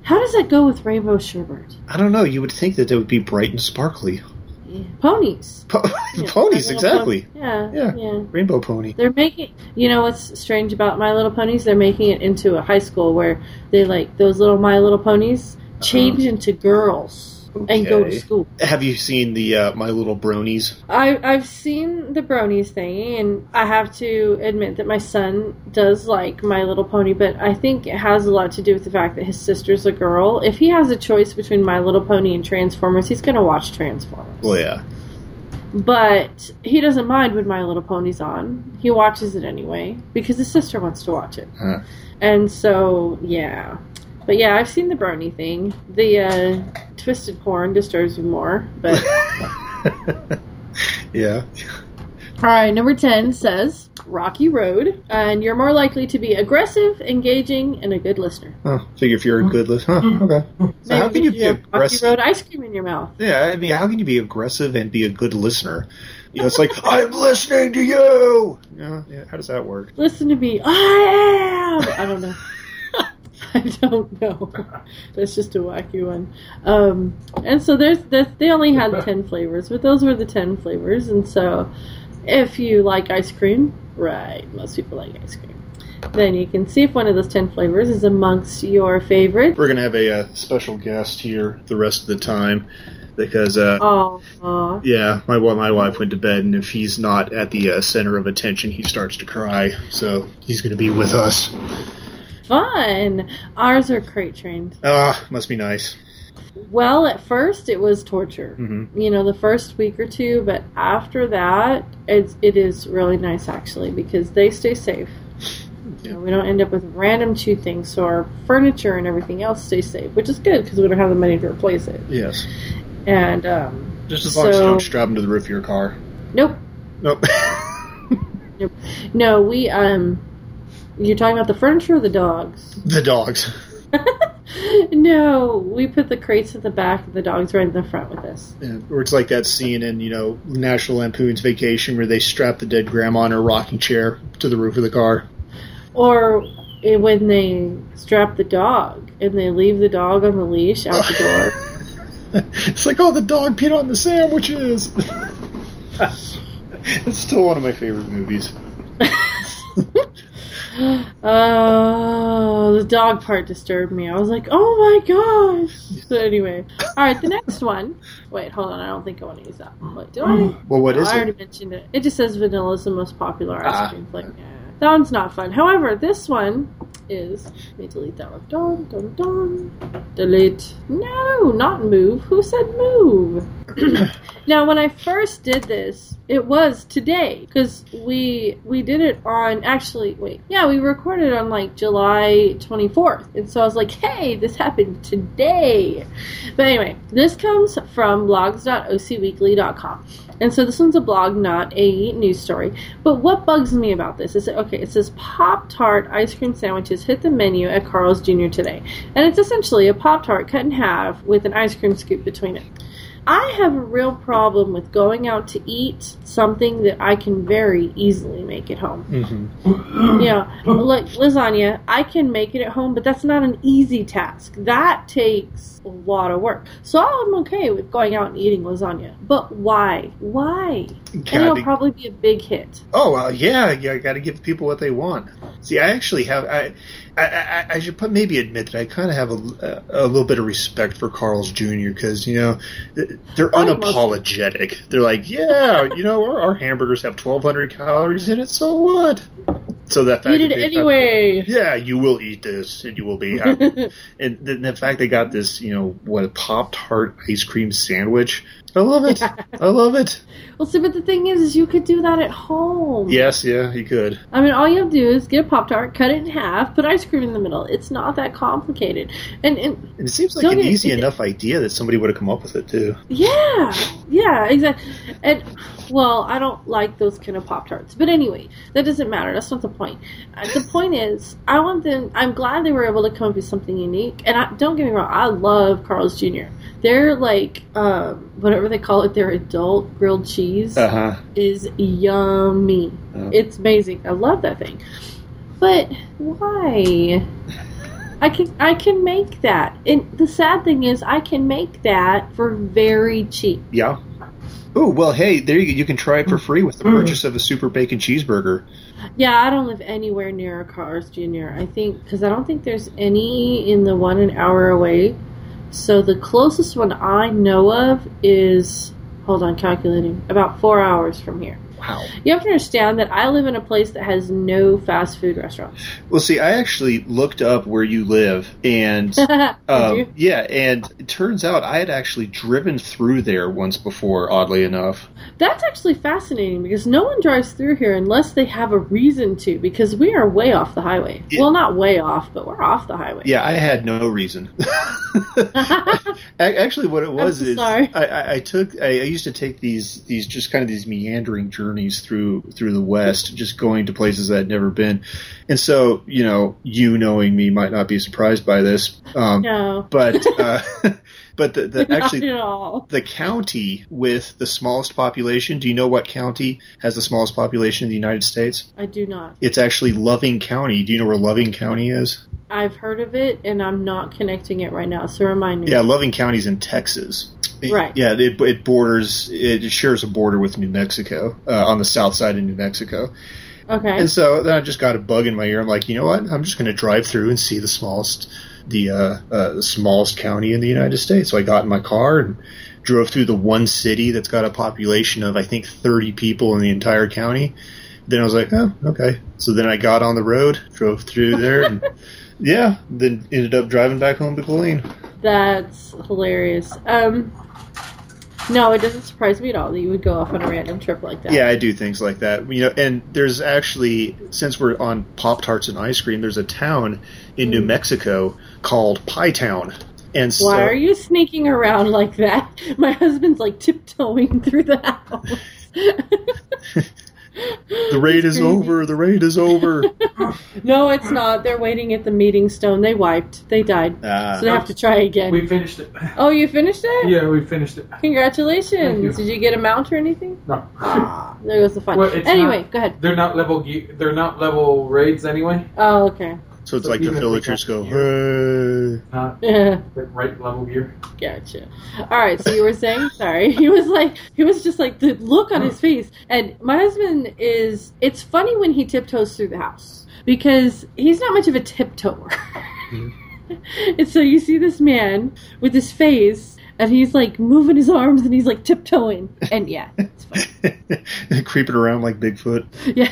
How does that go with rainbow sherbet? I don't know. You would think that they would be bright and sparkly. Yeah. Ponies. Po- [LAUGHS] Yeah, Ponies, exactly. Yeah, Yeah. yeah. Rainbow pony. They're making, you know, what's strange about My Little Ponies? They're making it into a high school where they like those little My Little Ponies uh-huh. change into girls and go to school. Have you seen the uh, My Little Bronies? I, I've seen the bronies thing, and I have to admit that my son does like My Little Pony, but I think it has a lot to do with the fact that his sister's a girl. If he has a choice between My Little Pony and Transformers, he's going to watch Transformers. Well, yeah. But he doesn't mind when My Little Pony's on. He watches it anyway because his sister wants to watch it. Huh. And so, yeah. But yeah, I've seen the brony thing. The uh, twisted porn disturbs me more. But [LAUGHS] yeah. all right, number ten says Rocky Road, and you're more likely to be aggressive, engaging, and a good listener. Huh. Figure if you're a good listener. Huh. Okay. So how can you if be have Rocky aggressive? Road ice cream in your mouth? Yeah, I mean, how can you be aggressive and be a good listener? You know, it's like I'm listening to you. Yeah, yeah. How does that work? Listen to me. I am. I don't know. [LAUGHS] I don't know. [LAUGHS] That's just a wacky one. Um, and so there's this, they only had [LAUGHS] ten flavors, but those were the ten flavors. And so, if you like ice cream, right? Most people like ice cream. Then you can see if one of those ten flavors is amongst your favorite. We're gonna have a uh, special guest here the rest of the time because, uh, Oh, yeah, my my wife went to bed, and if he's not at the uh, center of attention, he starts to cry. So he's gonna be with us. Fun. Ours are crate trained. Ah, must be nice. Well, at first it was torture. hmm you know the first week or two but after that it's it is really nice actually because they stay safe you know, we don't end up with random chew things so our furniture and everything else stays safe which is good because we don't have the money to replace it Yes. and um, Just as long as you don't strap them to the roof of your car. Nope. Nope. [LAUGHS] Nope. No, we um. You're talking about the furniture or the dogs? the dogs. [LAUGHS] no, we put the crates at the back, and the dogs right in the front with us. Yeah, or it's like that scene in you know National Lampoon's Vacation where they strap the dead grandma in her rocking chair to the roof of the car. Or eh, when they strap the dog and they leave the dog on the leash out the door. [LAUGHS] it's like, oh, the dog peed on the sandwiches. [LAUGHS] it's still one of my favorite movies. Oh, the dog part disturbed me. I was like, oh my gosh. So anyway, all right, the next one. Wait, hold on. I don't think I want to use that. one. Wait, do I? Well, what No, is I already it? mentioned it. It just says vanilla is the most popular ice Ah. cream flavor. Yeah. That one's not fun. However, this one is. Let me delete that one. Dun dun dun. Delete. No, not move. Who said move? [CLEARS THROAT] now, when I first did this, it was today because we we did it on actually wait yeah we recorded on like July 24th and so I was like hey this happened today but anyway this comes from blogs.ocweekly.com and so this one's a blog not a news story but what bugs me about this is okay it says Pop Tart ice cream sandwiches hit the menu at Carl's Jr. today and it's essentially a Pop Tart cut in half with an ice cream scoop between it I have a real problem with going out to eat something that I can very easily make at home. hmm You know, like lasagna, I can make it at home, but that's not an easy task. That takes a lot of work. So I'm okay with going out and eating lasagna. But why? Why? And it'll probably be a big hit. Oh uh, yeah, yeah. I got to give people what they want. See, I actually have. I, I, I, I should put maybe admit that I kind of have a, a little bit of respect for Carl's Jr. because you know they're I think most- unapologetic. They're like, yeah, you know, our, our hamburgers have 1,200 calories in it. So what? So that fact Eat it anyway. yeah, you will eat this and you will be happy. [LAUGHS] and the, the fact they got this, you know, what a Pop Tart ice cream sandwich. I love it. I love it. Well, see, but the thing is, is you could do that at home. Yes, yeah, you could. I mean, all you have to do is get a Pop Tart, cut it in half, put ice cream in the middle. It's not that complicated. And, and And it seems like an easy it- enough idea that somebody would have come up with it too. yeah, yeah, exactly. And, well, I don't like those kind of Pop Tarts. But anyway, that doesn't matter. That's not the point. Uh, the point is, I want them, I'm glad they were able to come up with something unique. And I, don't get me wrong, I love Carl's Jr. They're like, um, whatever they call it, their adult grilled cheese. Uh huh. is yummy. Oh. It's amazing. I love that thing. But why? I can I can make that. And the sad thing is I can make that for very cheap. Yeah. Oh well, hey, there you. You can try it for mm. free with the mm. purchase of a super bacon cheeseburger. Yeah, I don't live anywhere near a Carl's Jr. I think because I don't think there's any in the one an hour away. So the closest one I know of is hold on, calculating about four hours from here. Wow. You have to understand that I live in a place that has no fast food restaurants. Well, see, I actually looked up where you live, and [LAUGHS] um, yeah, and it turns out I had actually driven through there once before. Oddly enough. That's actually fascinating because no one drives through here unless they have a reason to, because we are way off the highway. Yeah. Well, not way off, but we're off the highway. Yeah, I had no reason. [LAUGHS] Actually, what it [LAUGHS] was so is. I, I, I took I, I used to take these these just kind of these meandering journeys through through the West, just going to places I'd never been, and so you know, you knowing me might not be surprised by this, um, No, but uh, [LAUGHS] but the, the [LAUGHS] actually all. the county with the smallest population. Do you know what county has the smallest population in the United States? I do not. It's actually Loving County. Do you know where Loving County is? I've heard of it, and I'm not connecting it right now. So remind me. Yeah, Loving County's in Texas. Right. Yeah, it, it borders, it shares a border with New Mexico uh, on the south side of New Mexico. Okay. And so then I just got a bug in my ear. I'm like, you know what? I'm just going to drive through and see the smallest, the uh, uh, the smallest county in the United States. So I got in my car and drove through the one city that's got a population of I think 30 people in the entire county. Then I was like, oh, okay. So then I got on the road, drove through there, and [LAUGHS] yeah, then ended up driving back home to Killeen. That's hilarious. Um, no, it doesn't surprise me at all that you would go off on a random trip like that. Yeah, I do things like that. You know, and there's actually since we're on Pop Tarts and ice cream, there's a town in New mm. Mexico called Pie Town. And so, Why are you sneaking around like that? [LAUGHS] My husband's like tiptoeing through the house. [LAUGHS] the raid is over. The raid is over. [LAUGHS] no, it's not. They're waiting at the meeting stone. They wiped. They died. Ah. So they have to try again. We finished it. oh, you finished it? Yeah, we finished it. Congratulations. You. Did you get a mount or anything? No. [LAUGHS] There goes the fun. Well, anyway, not- go ahead. They're not level. ge- They're not level raids anyway. Oh, okay. So it's So like the even if villagers go, gear- hey. Not [LAUGHS] Yeah, right level gear. gotcha. All right, so you were saying, [LAUGHS] sorry. He was like, he was just like the look on his face. And my husband is, it's funny when he tiptoes through the house because he's not much of a tiptoer. Mm-hmm. [LAUGHS] and so you see this man with his face. And he's like moving his arms and he's like tiptoeing. And yeah, it's fun. creeping around like Bigfoot. Yeah.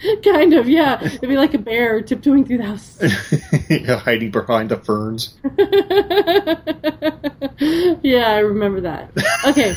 [LAUGHS] kind of, yeah. It'd be like a bear tiptoeing through the house. [LAUGHS] hiding behind the ferns. [LAUGHS] yeah, I remember that. Okay.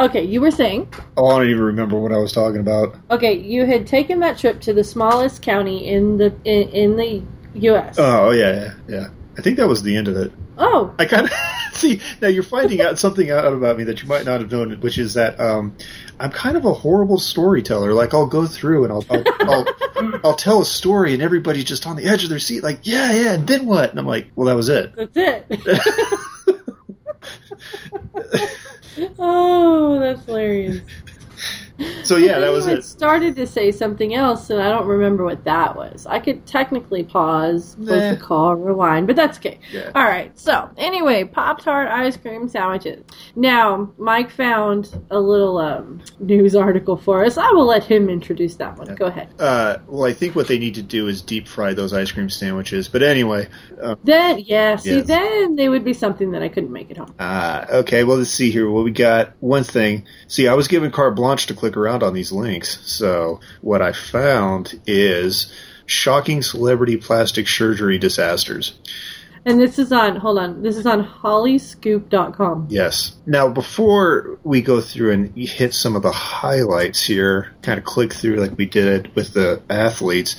okay, you were saying, Oh, I don't even remember what I was talking about. okay, you had taken that trip to the smallest county in the in, in the U.S. Oh, yeah, yeah, yeah. I think that was the end of it. oh, I kind of [LAUGHS] see now. You're finding out something out about me that you might not have known, which is that um, I'm kind of a horrible storyteller. Like I'll go through and I'll I'll, I'll [LAUGHS] I'll tell a story, and everybody's just on the edge of their seat, like, yeah, yeah, and then what? And I'm like, well, that was it. that's it. [LAUGHS] oh, that's hilarious. So yeah, that was it. started to say something else, and I don't remember what that was. I could technically pause, close Nah. the call, rewind, but that's okay. Yeah. All right. So anyway, Pop Tart ice cream sandwiches. Now, Mike found a little um, news article for us. I will let him introduce that one. Go ahead. Uh, well, I think what they need to do is deep fry those ice cream sandwiches. But anyway, uh, Then, yeah. See, Yes. then they would be something that I couldn't make at home. Ah, okay. Well, let's see here. What we got? One thing. See, I was given carte blanche to click around on these links. So what I found is shocking celebrity plastic surgery disasters. And this is on. Hold on. This is on HollyScoop.com. Yes. Now, before we go through and hit some of the highlights here, kind of click through like we did with the athletes,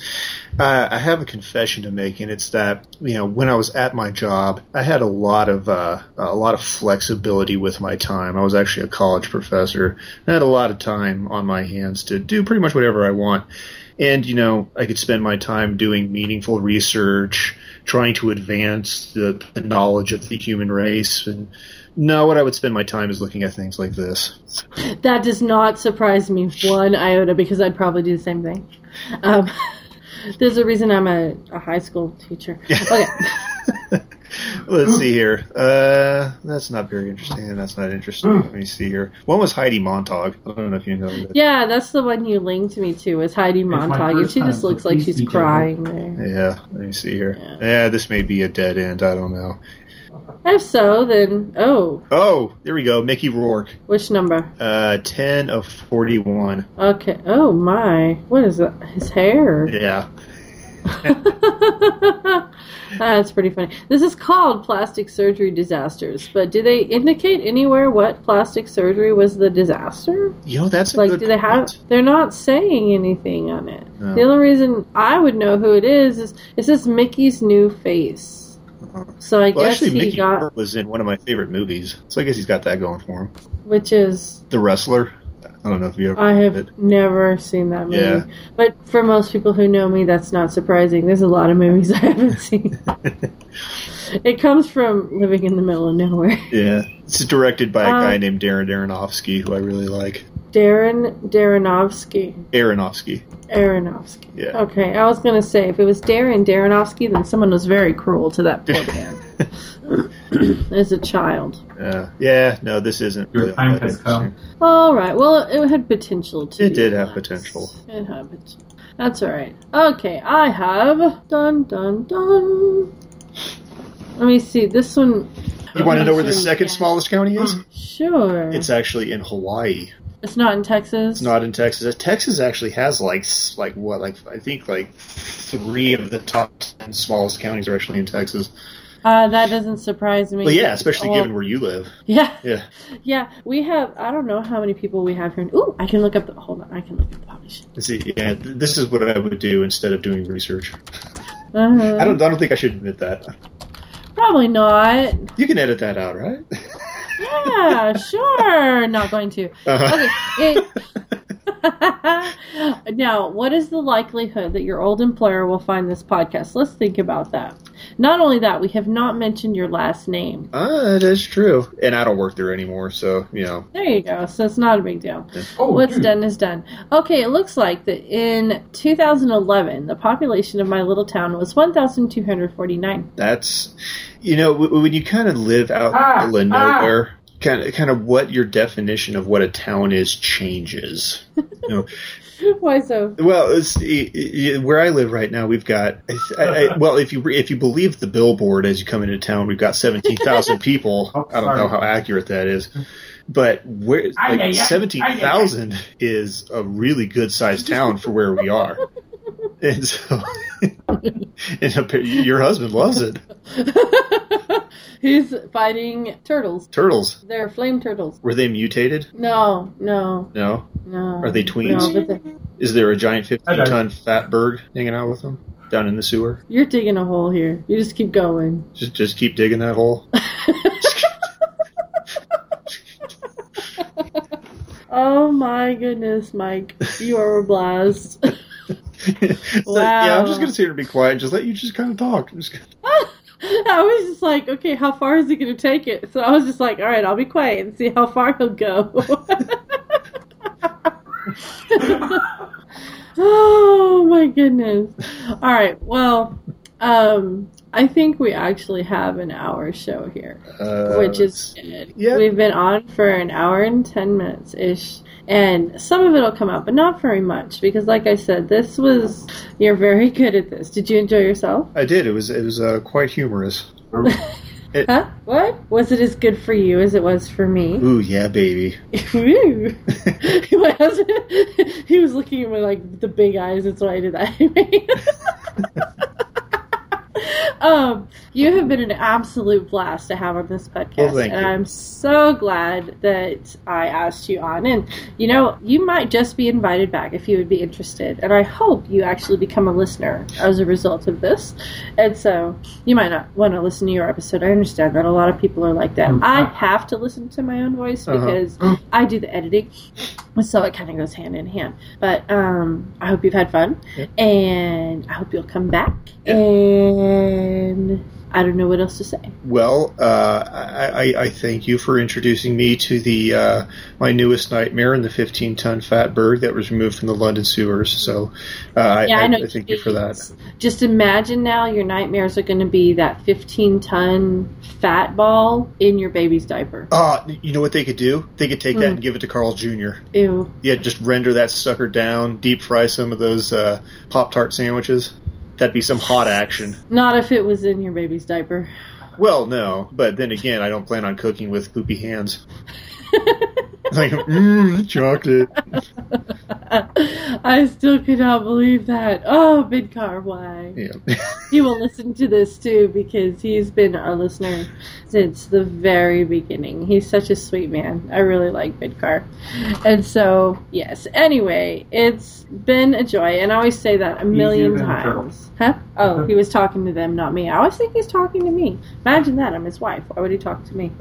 uh, I have a confession to make, and it's that you know when I was at my job, I had a lot of uh, a lot of flexibility with my time. I was actually a college professor. I had a lot of time on my hands to do pretty much whatever I want. And, you know, I could spend my time doing meaningful research, trying to advance the, the knowledge of the human race. And no, what I would spend my time is looking at things like this. That does not surprise me one iota because I'd probably do the same thing. Um, [LAUGHS] there's a reason I'm a, a high school teacher. [LAUGHS] Okay. [LAUGHS] Let's see [LAUGHS] here. Uh, that's not very interesting. That's not interesting. Let me see here. One was Heidi Montag. I don't know if you know that. Yeah, that's the one you linked me to was Heidi Montag, and she just looks like she's be crying there. Yeah, let me see here. Yeah. Yeah, this may be a dead end. I don't know. If so, then oh, Oh, there we go. Mickey Rourke. which number? Uh, 10 of 41. Okay. Oh my, what is that? His hair. Yeah. [LAUGHS] [LAUGHS] That's pretty funny. This is called plastic surgery disasters, but do they indicate anywhere what plastic surgery was the disaster? You know, that's a Like, do they have? They're not saying anything on it. No. The only reason I would know who it is is it says Mickey's new face. Uh-huh. So I Well, guess actually, he Mickey got, was in one of my favorite movies, so I guess he's got that going for him. which is The Wrestler. I don't know if you ever. I have it. never seen that movie. Yeah. But for most people who know me, that's not surprising. There's a lot of movies [LAUGHS] I haven't seen. [LAUGHS] it comes from living in the middle of nowhere. Yeah, it's directed by a Uh, guy named Darren Aronofsky, who I really like. Darren Darrenovsky. Aronofsky. Aronofsky. Yeah. Okay, I was gonna say if it was Darren Darrenovsky, then someone was very cruel to that poor man [LAUGHS] [LAUGHS] as a child. Uh, yeah, no, this isn't Your really time has come. All right. Well, it had potential to. It did have potential. It had potential. That's all right. Okay, I have dun dun dun. Let me see this one. You want to know where the second yeah. smallest county is? [GASPS] Sure. It's actually in Hawaii. It's not in Texas. It's not in Texas. Texas actually has like like what like I think like three of the top ten smallest counties are actually in Texas. Uh, that doesn't surprise me. Well, yeah, especially Well, given where you live. Yeah, Yeah. [LAUGHS] yeah. We have. I don't know how many people we have here. Ooh, I can look up the. Hold on, I can look up the population. See, yeah, this is what I would do instead of doing research. Uh-huh. I don't. I don't think I should admit that. Probably not. You can edit that out, right? Yeah, [LAUGHS] sure. Not going to. Uh-huh. Okay. it- [LAUGHS] now, what is the likelihood that your old employer will find this podcast? Let's think about that. Not only that, we have not mentioned your last name. Ah, that's true. And I don't work there anymore, so you know. There you go. So it's not a big deal. Oh, What's dude. done is done. Okay, it looks like that in 2011, the population of my little town was 1,249. That's you know when you kind of live out Ah, in the middle of ah. Nowhere, kind of kind of what your definition of what a town is changes. You know, [LAUGHS] Why so? well, it's, i i where I live right now, we've got I, I, well, if you if you believe the billboard as you come into town, we've got seventeen thousand [LAUGHS] people. Oh, I don't know how accurate that is. But where like seventeen thousand is a really good sized town for where we are, [LAUGHS] and so [LAUGHS] and your husband loves it. [LAUGHS] He's fighting turtles. Turtles They're flame turtles. were they mutated? No, no, No. no. Are they tweens? No, they- Is there a giant 15 ton fatberg hanging out with them down in the sewer? you're digging a hole here. You just keep going. Just just keep digging that hole. [LAUGHS] Oh my goodness, Mike. You are a blast. So, Yeah, I'm just gonna sit here and be quiet. Just let you just kind of talk. [LAUGHS] I was just like, okay, how far is he going to take it? So I was just like, all right, I'll be quiet and see how far he'll go. [LAUGHS] oh my goodness. All right, well, um, I think we actually have an hour show here, uh, which is good. yeah. We've been on for an hour and 10 minutes ish. And some of it will come out, but not very much because, like I said, this was you're very [LAUGHS] good at this. Did you enjoy yourself? I did. It was it was uh, quite humorous. [LAUGHS] Huh? What? Was it as good for you as it was for me? Ooh yeah, baby. [LAUGHS] Ooh. My husband, he was looking at me like the big eyes. That's why I did that. [LAUGHS] um, you have been an absolute blast to have on this podcast, Well, and you. I'm so glad that I asked you on. And you know, you might just be invited back if you would be interested. And I hope you actually become a listener as a result of this. And so you might not want to listen to your episode. I understand that a lot of people are like that. I have to listen to my own voice Uh-huh. because I do the editing, so it kind of goes hand in hand. But um, I hope you've had fun, and I hope you'll come back. And I don't know what else to say. Well, uh, I, I, thank you for introducing me to the uh, my newest nightmare and the 15 ton fatberg that was removed from the London sewers. So uh, I, Yeah, I I, know. I thank you for that. Just imagine now your nightmares are going to be that 15 ton fat ball in your baby's diaper. Uh, you know what they could do? They could take that Hmm. and give it to Carl Jr. Ew. Yeah, just render that sucker down, deep fry some of those uh, Pop Tart sandwiches. That'd be some hot action. Not if it was in your baby's diaper. Well, no, but then again, I don't plan on cooking with poopy hands. [LAUGHS] like, mmm, chocolate. [LAUGHS] [LAUGHS] I still cannot believe that. Oh, Bidcar, why? Yeah. He will listen to this too because he's been our listener since the very beginning. He's such a sweet man. I really like Bidcar. And so, yes. Anyway, it's been a joy, and I always say that a million times. Huh? Oh, he was talking to them, not me. I always think he's talking to me. Imagine that. I'm his wife. Why would he talk to me?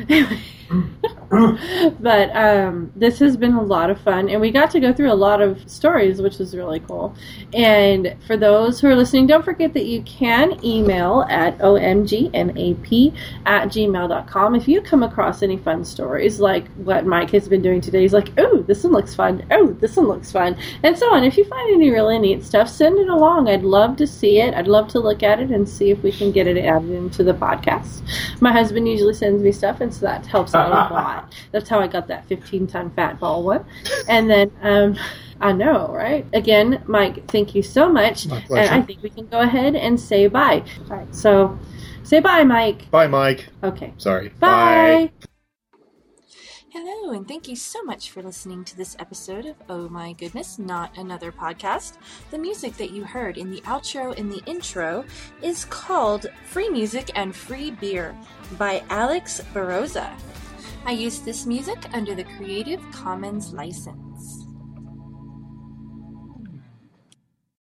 [LAUGHS] [LAUGHS] but um, this has been a lot of fun, and we got to go through a lot of stories, which was really cool. And for those who are listening, don't forget that you can email at omgnap at gmail.com if you come across any fun stories like what Mike has been doing today. He's like, oh, this one looks fun. Oh, this one looks fun. And so on. If you find any really neat stuff, send it along. I'd love to see it. I'd love to look at it and see if we can get it added into the podcast. My husband usually sends me stuff, and so that helps out a [LAUGHS] lot. That's how I got that 15 ton fat ball one. And then, um, I know, right? Again, Mike, thank you so much. My And. I think we can go ahead and say bye. All right, so say bye, Mike. Bye, Mike. Okay. Sorry. Bye. Hello, and thank you so much for listening to this episode of Oh My Goodness, Not Another Podcast. The music that you heard in the outro and the intro is called Free Music and Free Beer by Alex Beroza. I use this music under the Creative Commons license.